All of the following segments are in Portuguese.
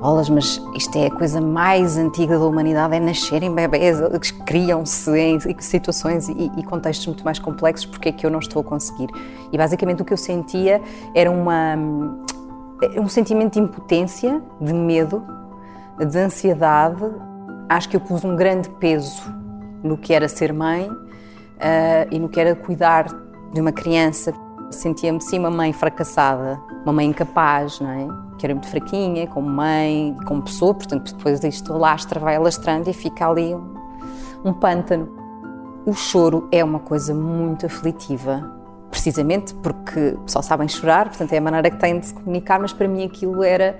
Bolas, mas isto é a coisa mais antiga da humanidade, é nascerem bebês, criam-se em situações e, e, contextos muito mais complexos, porque é que eu não estou a conseguir? E basicamente o que eu sentia era uma, um sentimento de impotência, de medo, de ansiedade. Acho que eu pus um grande peso no que era ser mãe uh, e no que era cuidar de uma criança. Sentia-me sim uma mãe fracassada, uma mãe incapaz, não é? Que era muito fraquinha, como mãe, como pessoa, portanto, depois isto lastra, vai alastrando e fica ali um, um pântano. O choro é uma coisa muito aflitiva, precisamente porque só sabem chorar, portanto, é a maneira que têm de se comunicar, mas para mim aquilo era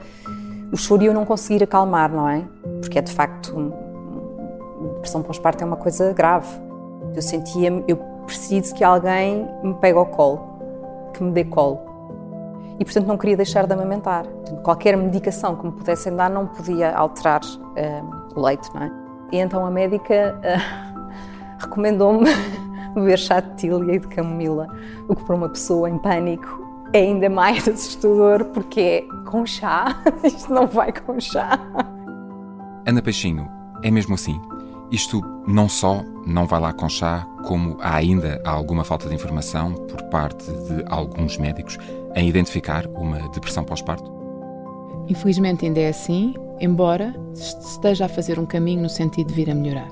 o choro e eu não conseguir acalmar, não é? Porque é de facto. Depressão pós-parto é uma coisa grave. Eu sentia-me, eu preciso que alguém me pegue ao colo que me dê colo. E, portanto, não queria deixar de amamentar. Qualquer medicação que me pudessem dar não podia alterar uh, o leite, não é? E então a médica uh, recomendou-me beber chá de tília e de camomila, o que para uma pessoa em pânico é ainda mais assustador, porque é com chá, isto não vai com chá. Ana Peixinho, é mesmo assim? Isto não só não vai lá com chá, como há ainda alguma falta de informação por parte de alguns médicos em identificar uma depressão pós-parto? Infelizmente ainda é assim, embora esteja a fazer um caminho no sentido de vir a melhorar.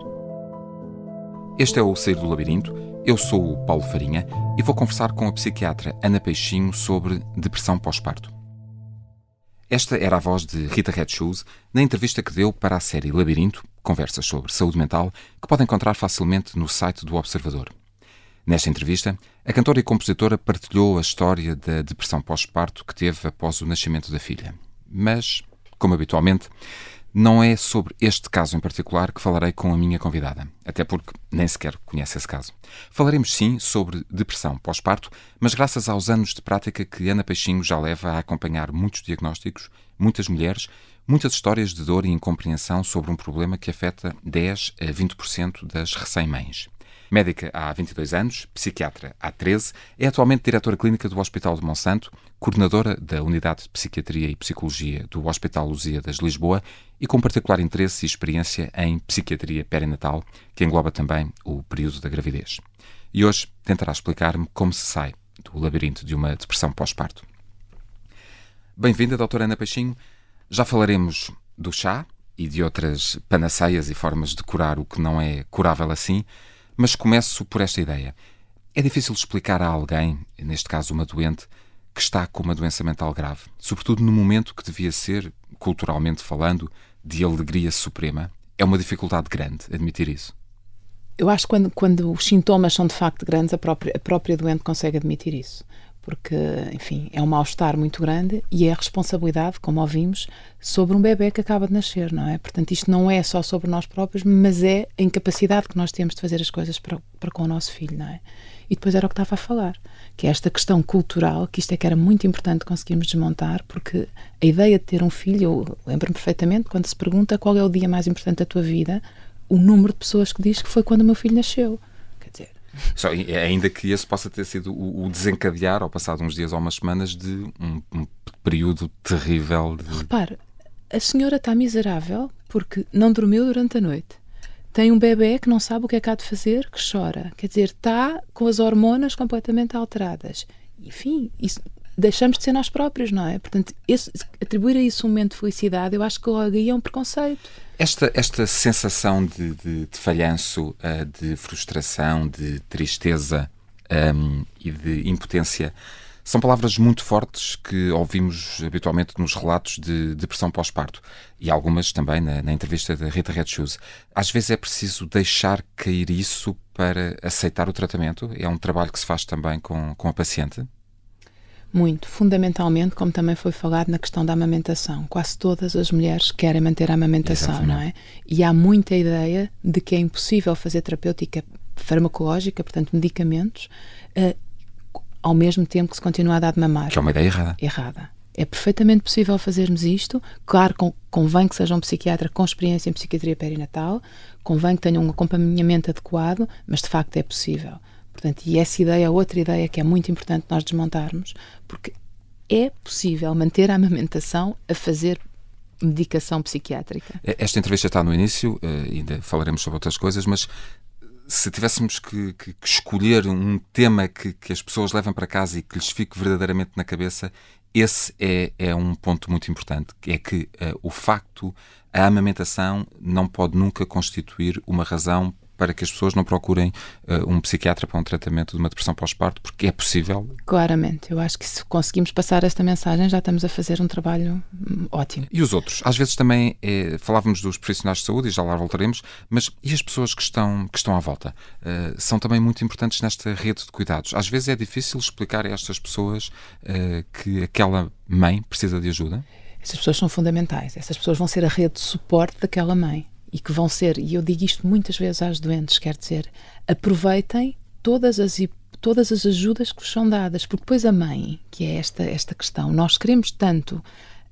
Este é o Sair do Labirinto. Eu sou o Paulo Farinha e vou conversar com a psiquiatra Ana Peixinho sobre depressão pós-parto. Esta era a voz de Rita Red Shoes na entrevista que deu para a série Labirinto, conversas sobre saúde mental, que pode encontrar facilmente no site do Observador. Nesta entrevista, a cantora e compositora partilhou a história da depressão pós-parto que teve após o nascimento da filha. Mas, como habitualmente, não é sobre este caso em particular que falarei com a minha convidada, até porque nem sequer conhece esse caso. Falaremos sim sobre depressão pós-parto, mas graças aos anos de prática que Ana Peixinho já leva a acompanhar muitos diagnósticos, muitas mulheres, muitas histórias de dor e incompreensão sobre um problema que afeta 10 a 20% das recém-mães. Médica há 22 anos, psiquiatra há 13, é atualmente diretora clínica do Hospital de Monsanto, coordenadora da Unidade de Psiquiatria e Psicologia do Hospital Lusíadas de Lisboa e com particular interesse e experiência em psiquiatria perinatal, que engloba também o período da gravidez. E hoje tentará explicar-me como se sai do labirinto de uma depressão pós-parto. Bem-vinda, doutora Ana Peixinho. Já falaremos do chá e de outras panaceias e formas de curar o que não é curável assim, mas começo por esta ideia. É difícil explicar a alguém, neste caso uma doente, que está com uma doença mental grave, sobretudo no momento que devia ser, culturalmente falando, de alegria suprema. É uma dificuldade grande admitir isso. Eu acho que quando, quando os sintomas são de facto grandes, a própria, a própria doente consegue admitir isso porque, enfim, é um mal-estar muito grande e é a responsabilidade, como ouvimos, sobre um bebê que acaba de nascer, não é? Portanto, isto não é só sobre nós próprios, mas é a incapacidade que nós temos de fazer as coisas para, para com o nosso filho, não é? E depois era o que estava a falar, que é esta questão cultural, que isto é que era muito importante conseguirmos desmontar, porque a ideia de ter um filho, eu lembro-me perfeitamente, quando se pergunta qual é o dia mais importante da tua vida, o número de pessoas que diz que foi quando o meu filho nasceu. Só, ainda que esse possa ter sido o, o, desencadear, ao passado uns dias ou umas semanas, de um, um período terrível. De... Repare, a senhora está miserável porque não dormiu durante a noite. Tem um bebê que não sabe o que é que há de fazer, que chora. Quer dizer, está com as hormonas completamente alteradas. Enfim, isso, deixamos de ser nós próprios, não é? Portanto, esse, atribuir a isso um momento de felicidade, eu acho que logo aí é um preconceito. Esta, esta sensação de, de, de falhanço, uh, de frustração, de tristeza um, ehm, e de impotência são palavras muito fortes que ouvimos habitualmente nos relatos de depressão pós-parto e algumas também na, na, entrevista da Rita Red Shoes. Às vezes é preciso deixar cair isso para aceitar o tratamento? É um trabalho que se faz também com, com a paciente? Muito, fundamentalmente, como também foi falado na questão da amamentação. Quase todas as mulheres querem manter a amamentação, Exatamente. não é? E há muita ideia de que é impossível fazer terapêutica farmacológica, portanto, medicamentos, uh, ao mesmo tempo que se continua a dar de mamar. Que é uma ideia errada. Errada. É perfeitamente possível fazermos isto. Claro, convém que seja um psiquiatra com experiência em psiquiatria perinatal, convém que tenha um acompanhamento adequado, mas de facto é possível. Portanto, e essa ideia é outra ideia que é muito importante nós desmontarmos, porque é possível manter a amamentação a fazer medicação psiquiátrica. Esta entrevista está no início, ainda falaremos sobre outras coisas, mas se tivéssemos que, que, que escolher um tema que, que, as pessoas levem para casa e que lhes fique verdadeiramente na cabeça, esse é, é um ponto muito importante, é que uh, o facto, a amamentação não pode nunca constituir uma razão para que as pessoas não procurem uh, um psiquiatra para um tratamento de uma depressão pós-parto, porque é possível. Claramente, eu acho que se conseguimos passar esta mensagem já estamos a fazer um trabalho hum, ótimo. E os outros? Às vezes também é, falávamos dos profissionais de saúde e já lá voltaremos, mas e as pessoas que estão, que estão à volta? Uh, são também muito importantes nesta rede de cuidados. Às vezes é difícil explicar a estas pessoas uh, que aquela mãe precisa de ajuda? Essas pessoas são fundamentais. Essas pessoas vão ser a rede de suporte daquela mãe e que vão ser, e eu digo isto muitas vezes às doentes, quer dizer, aproveitem todas as todas as ajudas que vos são dadas, porque depois a mãe, que é esta esta questão, nós queremos tanto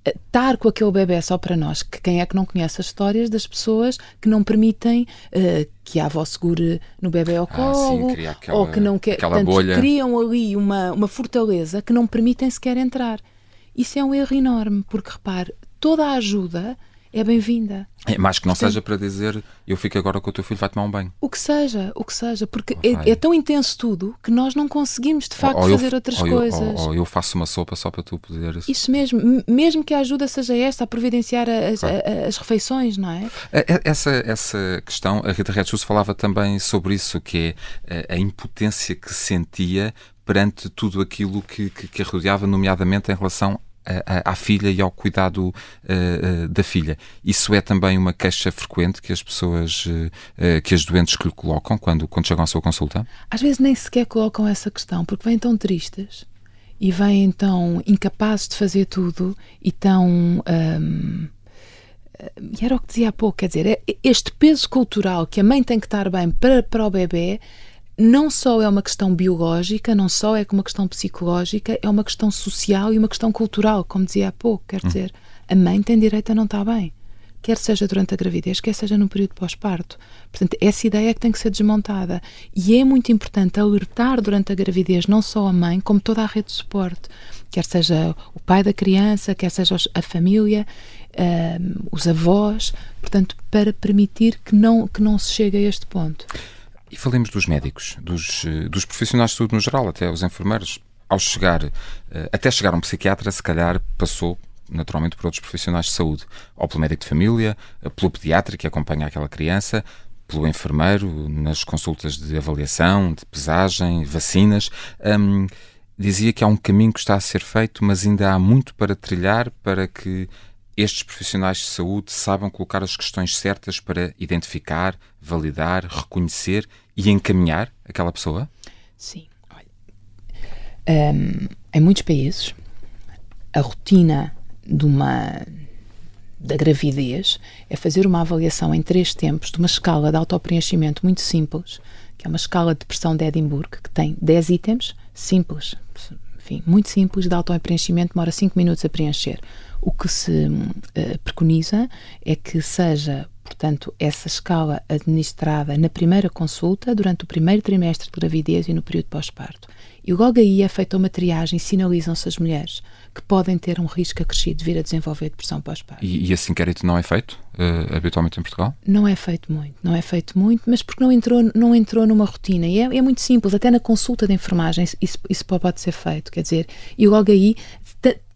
eh, estar com aquele bebê só para nós, que quem é que não conhece as histórias das pessoas que não permitem uh, que a avó segure no bebê ao colo, ah, sim, aquela, ou que não quer, portanto, bolha. criam ali uma, uma fortaleza que não permitem sequer entrar. Isso é um erro enorme, porque repare, toda a ajuda é bem-vinda. É, mais que não Portanto, seja para dizer eu fico agora com o teu filho, vai tomar um banho. O que seja, o que seja, porque é, é, tão intenso tudo que nós não conseguimos de facto ou, ou fazer eu, outras ou coisas. Eu, ou, eu faço uma sopa só para tu poderes. Isso mesmo, mesmo que a ajuda seja esta, a providenciar as, claro. as refeições, não é? Essa, essa questão, a Rita Redschus falava também sobre isso, que é a, a impotência que sentia perante tudo aquilo que, que, que a rodeava, nomeadamente em relação à, filha e ao cuidado uh, uh, da filha. Isso é também uma queixa frequente que as pessoas, uh, que as doentes que lhe colocam quando, quando chegam à sua consulta? Às vezes nem sequer colocam essa questão, porque vêm tão tristes e vêm tão incapazes de fazer tudo e tão. Um, e era o que dizia há pouco, quer dizer, é este peso cultural que a mãe tem que estar bem para, para o bebê não só é uma questão biológica, não só é uma questão psicológica, é uma questão social e uma questão cultural, como dizia há pouco. Quer hum. dizer, a mãe tem direito a não estar bem, quer seja durante a gravidez, quer seja no período pós-parto. Portanto, essa ideia é que tem que ser desmontada. E é muito importante alertar durante a gravidez não só a mãe, como toda a rede de suporte, quer seja o pai da criança, quer seja a família. Um, os avós, portanto, para permitir que não, que não se chegue a este ponto. E falemos dos médicos, dos, eh, dos profissionais de saúde no geral, até os enfermeiros. Ao chegar, eh, até chegar a um psiquiatra, se calhar passou naturalmente por outros profissionais de saúde, ou pelo médico de família, eh, pelo pediatra que acompanha aquela criança, pelo enfermeiro nas consultas de avaliação, de pesagem, vacinas. Um, dizia que há um caminho que está a ser feito, mas ainda há muito para trilhar para que estes profissionais de saúde saibam colocar as questões certas para identificar, validar, reconhecer e encaminhar aquela pessoa? Sim. Um, em muitos países, a rotina de uma da gravidez é fazer uma avaliação em três tempos de uma escala de autopreenchimento muito simples, que é uma escala de pressão de Edimburgo, que tem 10 itens simples, muito simples, de autopreenchimento, demora 5 minutos a preencher. O que se uh, preconiza é que seja, portanto, essa escala administrada na primeira consulta, durante o primeiro trimestre de gravidez e no período pós-parto. E logo aí é feita uma triagem e sinalizam-se as mulheres que podem ter um risco acrescido de vir a desenvolver depressão pós-parto. E, e, esse inquérito não é feito uh, habitualmente em Portugal? Não é feito muito, não é feito muito, mas porque não entrou, não entrou numa rotina. E é, é muito simples, até na consulta de enfermagem isso, isso pode ser feito. Quer dizer, e logo aí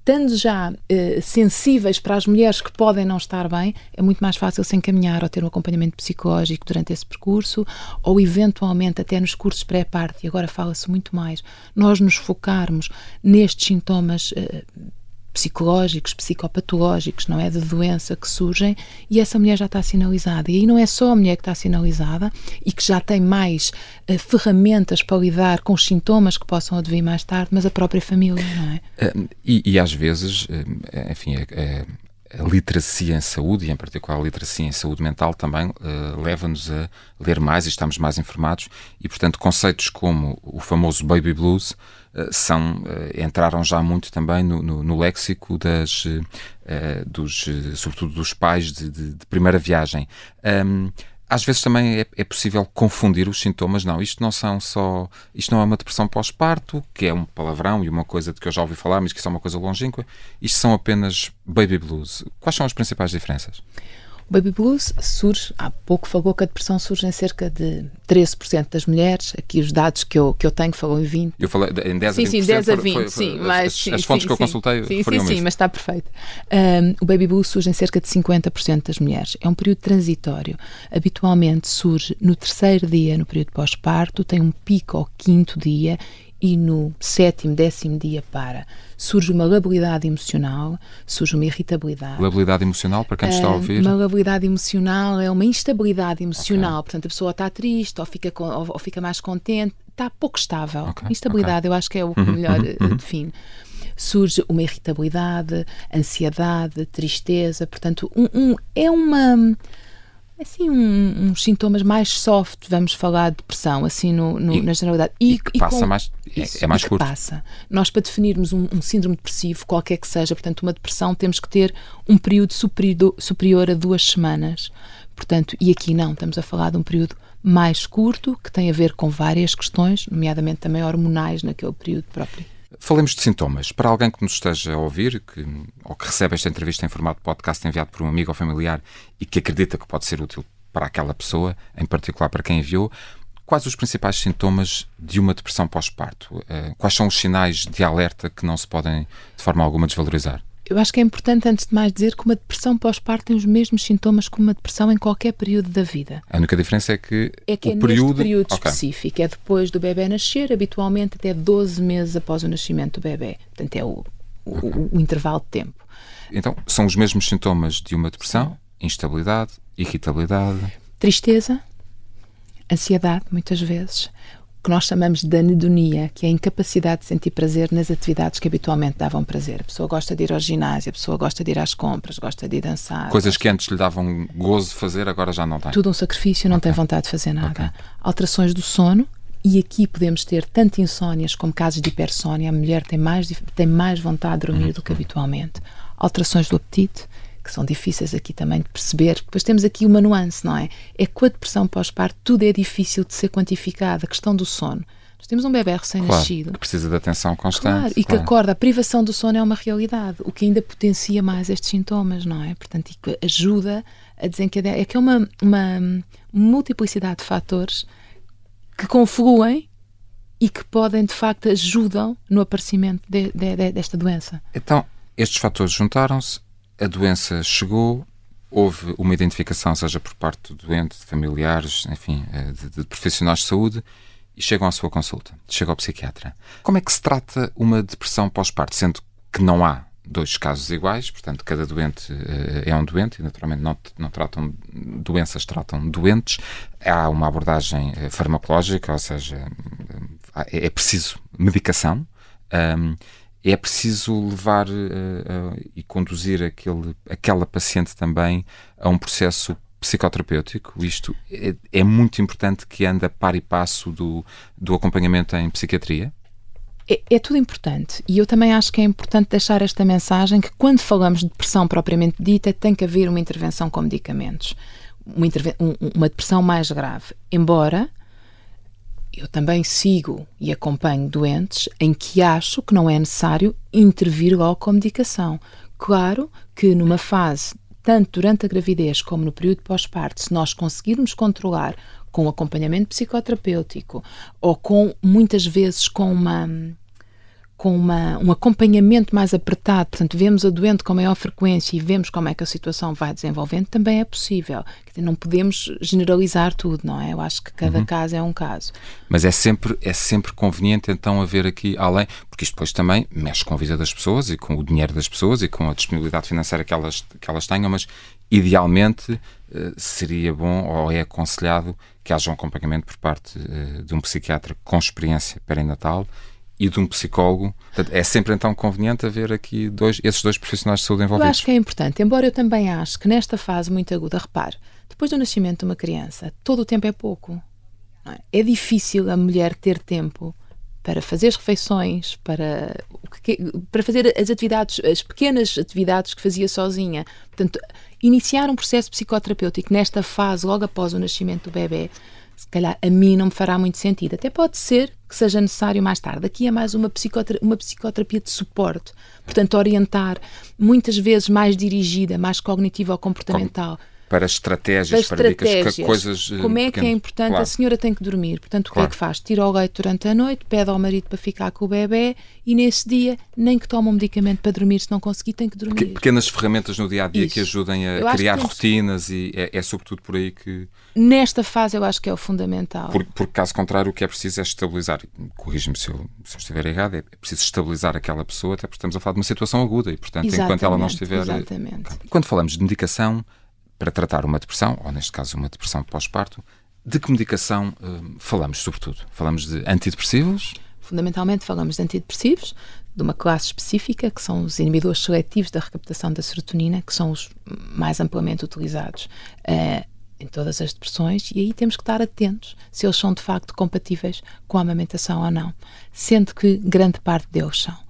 estando já eh, sensíveis para as mulheres que podem não estar bem, é muito mais fácil se encaminhar ou ter um acompanhamento psicológico durante esse percurso, ou eventualmente até nos cursos pré-parte, e agora fala-se muito mais, nós nos focarmos nestes sintomas eh, psicológicos, psicopatológicos, não é? De doença que surgem e essa mulher já está sinalizada. E aí não é só a mulher que está sinalizada e que já tem mais uh, ferramentas para lidar com os sintomas que possam advir mais tarde, mas a própria família, não é? Uh, e, e, às vezes, uh, enfim, é, a literacia em saúde, e em particular a literacia em saúde mental, também uh, leva-nos a ler mais e estamos mais informados, e portanto conceitos como o famoso baby blues uh, são, uh, entraram já muito também no, no, no léxico das, dos, sobretudo dos pais de, de, de primeira viagem. Um, às vezes também é, é, possível confundir os sintomas. Não, isto não são só. Isto não é uma depressão pós-parto, que é um palavrão e uma coisa de que eu já ouvi falar, mas que isso é uma coisa longínqua. Isto são apenas baby blues. Quais são as principais diferenças? O baby blues surge, há pouco falou que a depressão surge em cerca de 13% das mulheres. Aqui os dados que eu, que eu tenho falou em 20%. Eu falei em 10 sim, a 20%. Sim, 10 a 20, foi, foi, sim. As, mas, as, sim, as fontes sim, que eu sim. consultei sim, sim, sim, sim, mas está perfeito. Um, o baby blues surge em cerca de 50% das mulheres. É um período transitório. Habitualmente surge no terceiro dia, no período pós-parto, tem um pico ao quinto dia e no sétimo, décimo dia para. Surge uma labilidade emocional, surge uma irritabilidade. Labilidade emocional, para quem está a ouvir? Uma labilidade emocional é uma instabilidade emocional. Okay. Portanto, a pessoa está triste ou fica, ou, ou fica mais contente, está pouco estável. Okay. Instabilidade, okay. eu acho que é o que uhum, melhor uhum, uhum. define. Surge uma irritabilidade, ansiedade, tristeza. Portanto, um, um é uma assim um, uns sintomas mais soft, vamos falar de depressão, assim no, no e, na generalidade. E, e que passa com, mais, é, isso, é mais que curto. passa. Nós para definirmos um, um, síndrome depressivo, qualquer que seja, portanto uma depressão, temos que ter um período superior, superior a duas semanas. Portanto, e aqui não, estamos a falar de um período mais curto, que tem a ver com várias questões, nomeadamente também hormonais naquele período próprio. Falemos de sintomas. Para alguém que nos esteja a ouvir, que, ou que recebe esta entrevista em formato podcast enviado por um amigo ou familiar e que acredita que pode ser útil para aquela pessoa, em particular para quem enviou, quais os principais sintomas de uma depressão pós-parto? Eh, quais são os sinais de alerta que não se podem, de forma alguma, desvalorizar? Eu acho que é importante, antes de mais, dizer que uma depressão pós-parto tem os mesmos sintomas que uma depressão em qualquer período da vida. A única diferença é que, é que o é período, período okay. específico, é depois do bebê nascer, habitualmente até 12 meses após o nascimento do bebê. Portanto, é o, o, okay. o intervalo de tempo. Então, são os mesmos sintomas de uma depressão? Instabilidade, irritabilidade? Tristeza, ansiedade, muitas vezes, que nós chamamos de anedonia, que é a incapacidade de sentir prazer nas atividades que habitualmente davam prazer. A pessoa gosta de ir ao ginásio, a pessoa gosta de ir às compras, gosta de ir dançar. Coisas gosta... que antes lhe davam gozo de fazer, agora já não tem. Tudo um sacrifício, não okay. tem vontade de fazer nada. Okay. Alterações do sono, e aqui podemos ter tanto insónias como casos de hipersónia. A mulher tem mais, tem mais vontade de dormir uhum. do que habitualmente. Alterações do apetite, que são difíceis aqui também de perceber. Depois temos aqui uma nuance, não é? É que com a depressão pós-parto tudo é difícil de ser quantificado. A questão do sono. Nós temos um bebê recém-nascido. Claro, que precisa de atenção constante. Claro, e claro. que acorda. A privação do sono é uma realidade, o que ainda potencia mais estes sintomas, não é? Portanto, e que ajuda a desencadear. É que é uma, uma multiplicidade de fatores que confluem e que podem, de facto, ajudam no aparecimento de, de, de, desta doença. Então, estes fatores juntaram-se, a doença chegou, houve uma identificação, seja por parte do doente, de familiares, enfim, eh, de, de, profissionais de saúde, e chegam à sua consulta, chegam ao psiquiatra. Como é que se trata uma depressão pós-parto, sendo que não há dois casos iguais, portanto, cada doente uh, é um doente e, naturalmente, não, não tratam doenças, tratam doentes. Há uma abordagem uh, farmacológica, ou seja, uh, é, preciso medicação. Um, é preciso levar e conduzir aquele, aquela paciente também a um processo psicoterapêutico. Isto é, é, muito importante que ande a par e passo do, do acompanhamento em psiquiatria. É, é, tudo importante e eu também acho que é importante deixar esta mensagem que quando falamos de depressão propriamente dita tem que haver uma intervenção com medicamentos, uma, interve uma depressão mais grave. Embora eu também sigo e acompanho doentes em que acho que não é necessário intervir logo com medicação. Claro que numa fase tanto durante a gravidez como no período pós-parto, se nós conseguirmos controlar com acompanhamento psicoterapêutico ou com muitas vezes com uma com uma, um acompanhamento mais apertado, portanto, vemos a doente com maior frequência e vemos como é que a situação vai desenvolvendo, também é possível. Não podemos generalizar tudo, não é? Eu acho que cada uhum. caso é um caso. Mas é sempre, é sempre conveniente então haver aqui além, porque isto depois também mexe com a vida das pessoas e com o dinheiro das pessoas e com a disponibilidade financeira que elas, que elas tenham, mas idealmente eh, seria bom ou é aconselhado que haja um acompanhamento por parte eh, de um psiquiatra com experiência perinatal e de um psicólogo. É sempre então conveniente haver aqui dois, esses dois profissionais de saúde envolvidos. Eu acho que é importante, embora eu também acho que nesta fase muito aguda, repare, depois do nascimento de uma criança, todo o tempo é pouco. É? é difícil a mulher ter tempo para fazer as refeições, para, para fazer as atividades, as pequenas atividades que fazia sozinha. Portanto, iniciar um processo psicoterapêutico nesta fase, logo após o nascimento do bebê, se calhar a mim não me fará muito sentido. Até pode ser que seja necessário mais tarde. Aqui é mais uma, psicoterapia, uma psicoterapia de suporte, portanto, orientar, muitas vezes mais dirigida, mais cognitiva ou comportamental. Como? Para estratégias, para, dicas, coisas. Eh, Como é que é importante? Claro. A senhora tem que dormir. Portanto, o claro. que é que faz? Tira o leite durante a noite, pede ao marido para ficar com o bebê e nesse dia, nem que tome um medicamento para dormir, se não conseguir, tem que dormir. Pequenas ferramentas no dia a dia que ajudem a criar rotinas e é, é, sobretudo por aí que. Nesta fase, eu acho que é o fundamental. Porque, por caso contrário, o que é preciso é estabilizar. Corrige-me se eu, se eu estiver errado, é preciso estabilizar aquela pessoa, até porque estamos a falar de uma situação aguda e, portanto, exatamente, enquanto ela não estiver. Exatamente. Quando falamos de medicação para tratar uma depressão, ou neste caso uma depressão pós-parto, de que medicação uh, falamos, sobretudo? Falamos de antidepressivos? Fundamentalmente falamos de antidepressivos, de uma classe específica, que são os inibidores seletivos da recaptação da serotonina, que são os mais amplamente utilizados uh, em todas as depressões, e aí temos que estar atentos se eles são de facto compatíveis com a amamentação ou não, sendo que grande parte deles são.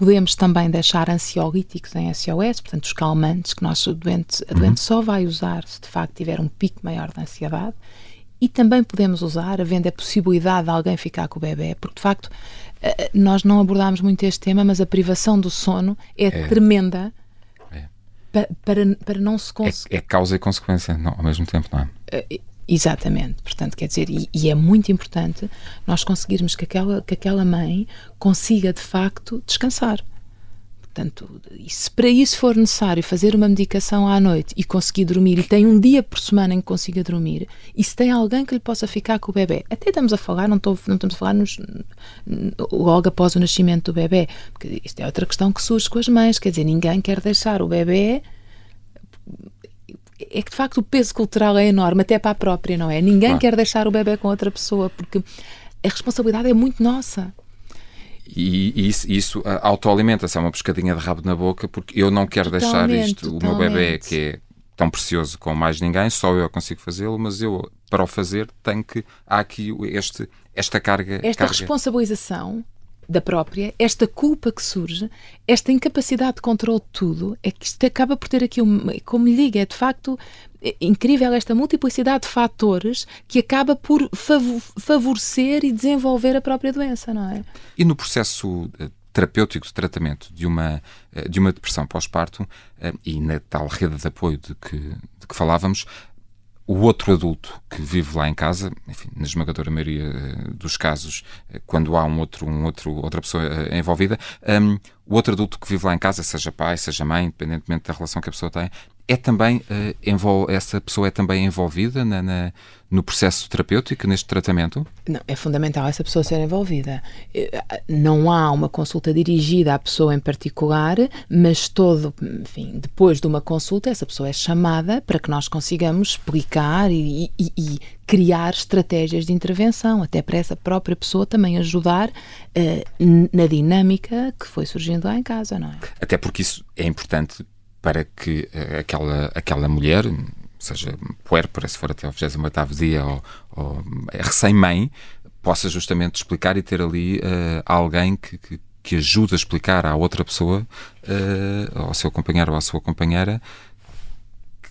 Podemos também deixar ansiolíticos em SOS, portanto, os calmantes que nosso doente, a doente uhum. só vai usar se de facto tiver um pico maior de ansiedade. E também podemos usar, havendo a possibilidade de alguém ficar com o bebê, porque de facto eh, eh, nós não abordámos muito este tema, mas a privação do sono é, é. tremenda é. Para, para, para não se conseguir. É, é, causa e consequência não, ao mesmo tempo, não é? Exatamente, portanto, quer dizer, e, e, é muito importante nós conseguirmos que aquela, que aquela mãe consiga de facto descansar. Portanto, se para isso for necessário fazer uma medicação à noite e conseguir dormir, e tem um dia por semana em que consiga dormir, e se tem alguém que lhe possa ficar com o bebê, até estamos a falar, não, estou, não estamos a falar nos, logo após o nascimento do bebê, porque isto é outra questão que surge com as mães, quer dizer, ninguém quer deixar o bebê é que de facto o peso cultural é enorme, até para a própria, não é? Ninguém claro. quer deixar o bebê com outra pessoa, porque a responsabilidade é muito nossa. E, e isso, isso autoalimenta-se, é uma pescadinha de rabo na boca, porque eu não quero totalmente, deixar isto, o meu bebê, que é tão precioso como mais ninguém, só eu consigo fazê-lo, mas eu, para o fazer, tenho que. Há aqui este, esta carga. Esta carga. responsabilização da própria, esta culpa que surge, esta incapacidade de controle de tudo, é que isto acaba por ter aqui, um, como lhe digo, é de facto é incrível esta multiplicidade de fatores que acaba por favorecer e desenvolver a própria doença, não é? E no processo eh, terapêutico de tratamento de uma, eh, de uma depressão pós-parto eh, e na tal rede de apoio de que, de que falávamos, o outro adulto que vive lá em casa, enfim, na esmagadora maioria eh, dos casos, eh, quando há um outro, um outro, outra pessoa eh, envolvida, um, o outro adulto que vive lá em casa, seja pai, seja mãe, independentemente da relação que a pessoa tem, é também envol essa pessoa é também envolvida na, na, no processo terapêutico neste tratamento? Não, é fundamental essa pessoa ser envolvida. Eh, não há uma consulta dirigida à pessoa em particular, mas todo, enfim, depois de uma consulta essa pessoa é chamada para que nós consigamos explicar e, e, e criar estratégias de intervenção, até para essa própria pessoa também ajudar uh, na dinâmica que foi surgindo lá em casa, não é? Até porque isso é importante para que uh, aquela, aquela mulher, seja puérpera, se for até ao 28 dia, ou, ou é recém-mãe, possa justamente explicar e ter ali uh, alguém que, que, que, ajude a explicar à outra pessoa, uh, ao seu companheiro ou à sua companheira,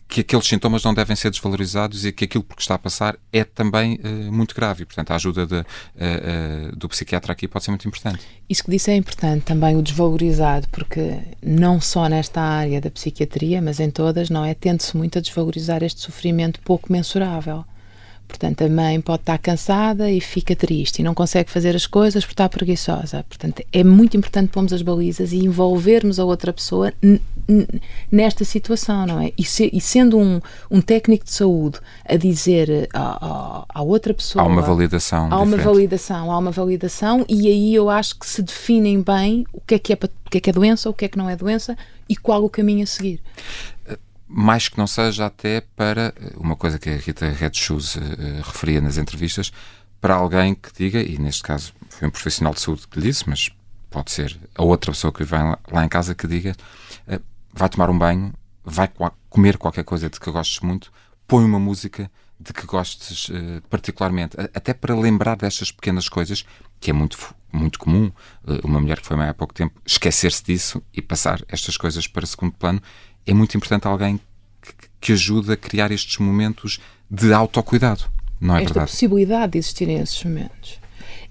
que aqueles sintomas não devem ser desvalorizados e que aquilo que está a passar é também uh, muito grave. E, portanto, a ajuda de, uh, uh, do psiquiatra aqui pode ser muito importante. Isso que disse é importante também, o desvalorizado, porque não só nesta área da psiquiatria, mas em todas, não é? Tende-se muito a desvalorizar este sofrimento pouco mensurável. Portanto, a mãe pode estar cansada e fica triste e não consegue fazer as coisas porque está preguiçosa. Portanto, é muito importante pormos as balizas e envolvermos a outra pessoa nesta situação, não é? E, se, e sendo um, um, técnico de saúde a dizer à, à, outra pessoa. Há uma validação. Há uma validação, há uma validação, e aí eu acho que se definem bem o que é que é, o que é, que é doença, o que é que não é doença e qual o caminho a seguir mais que não seja até para eh, uma coisa que a Rita Red Shoes uh, referia nas entrevistas, para alguém que diga, e neste caso foi um profissional de saúde que lhe disse, mas pode ser a outra pessoa que vem lá em casa que diga, uh, vai tomar um banho, vai comer qualquer coisa de que gostes muito, põe uma música de que gostes uh, particularmente, até para lembrar destas pequenas coisas, que é muito, muito comum, uh, uma mulher que foi mãe há pouco tempo, esquecer-se disso e passar estas coisas para segundo plano, é muito importante alguém que, que ajude a criar estes momentos de autocuidado, não é Esta verdade? possibilidade de existirem esses momentos.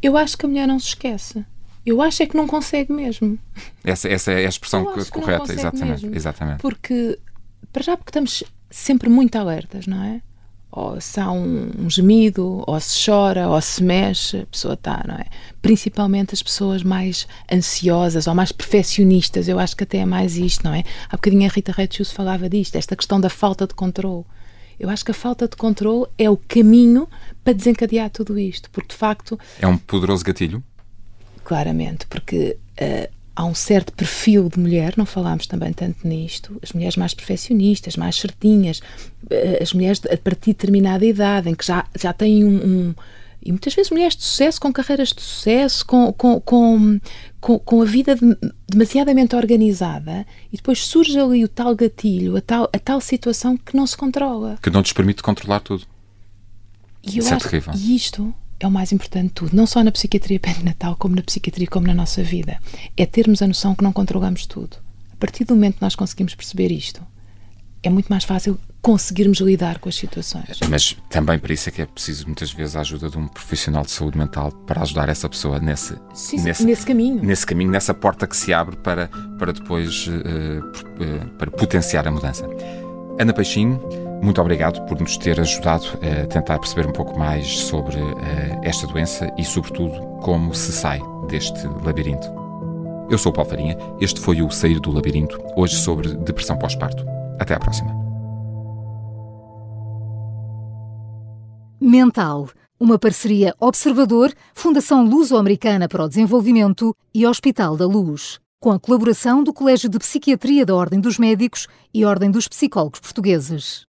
Eu acho que a mulher não se esquece. Eu acho é que não consegue mesmo. Essa, essa é a expressão correta, exatamente, mesmo. exatamente. Porque, para já, porque estamos sempre muito alertas, não é? Ou se há um, gemido, ou se chora, ou se mexe, a pessoa está, não é? Principalmente as pessoas mais ansiosas ou mais perfeccionistas, eu acho que até é mais isto, não é? Há bocadinho a Rita Redshoes falava disto, esta questão da falta de controle. Eu acho que a falta de controle é o caminho para desencadear tudo isto, porque de facto. É um poderoso gatilho? Claramente, porque uh, há um certo perfil de mulher, não falámos também tanto nisto, as mulheres mais perfeccionistas, mais certinhas, uh, as mulheres a partir de determinada idade, em que já, já têm um, um e muitas vezes mulheres de sucesso, com carreiras de sucesso, com, com, com, com, a vida de, demasiadamente organizada, e depois surge ali o tal gatilho, a tal, a tal situação que não se controla. Que não te permite controlar tudo. E Isso é terrível. E isto é o mais importante de tudo, não só na psiquiatria perinatal, como na psiquiatria, como na nossa vida. É termos a noção que não controlamos tudo. A partir do momento que nós conseguimos perceber isto, é muito mais fácil conseguirmos lidar com as situações. Mas também para isso é que é preciso muitas vezes a ajuda de um profissional de saúde mental para ajudar essa pessoa nesse, sim, nesse, nesse, caminho. Nesse caminho, nessa porta que se abre para, para depois uh, para potenciar a mudança. Ana Peixinho, muito obrigado por nos ter ajudado a tentar perceber um pouco mais sobre uh, esta doença e, sobretudo, como se sai deste labirinto. Eu sou o Paulo Farinha, este foi o Sair do Labirinto, hoje sobre depressão pós-parto. Até à próxima. Mental, uma parceria Observador, Fundação Luso-Americana para o Desenvolvimento e Hospital da Luz, com a colaboração do Colégio de Psiquiatria da Ordem dos Médicos e Ordem dos Psicólogos Portugueses.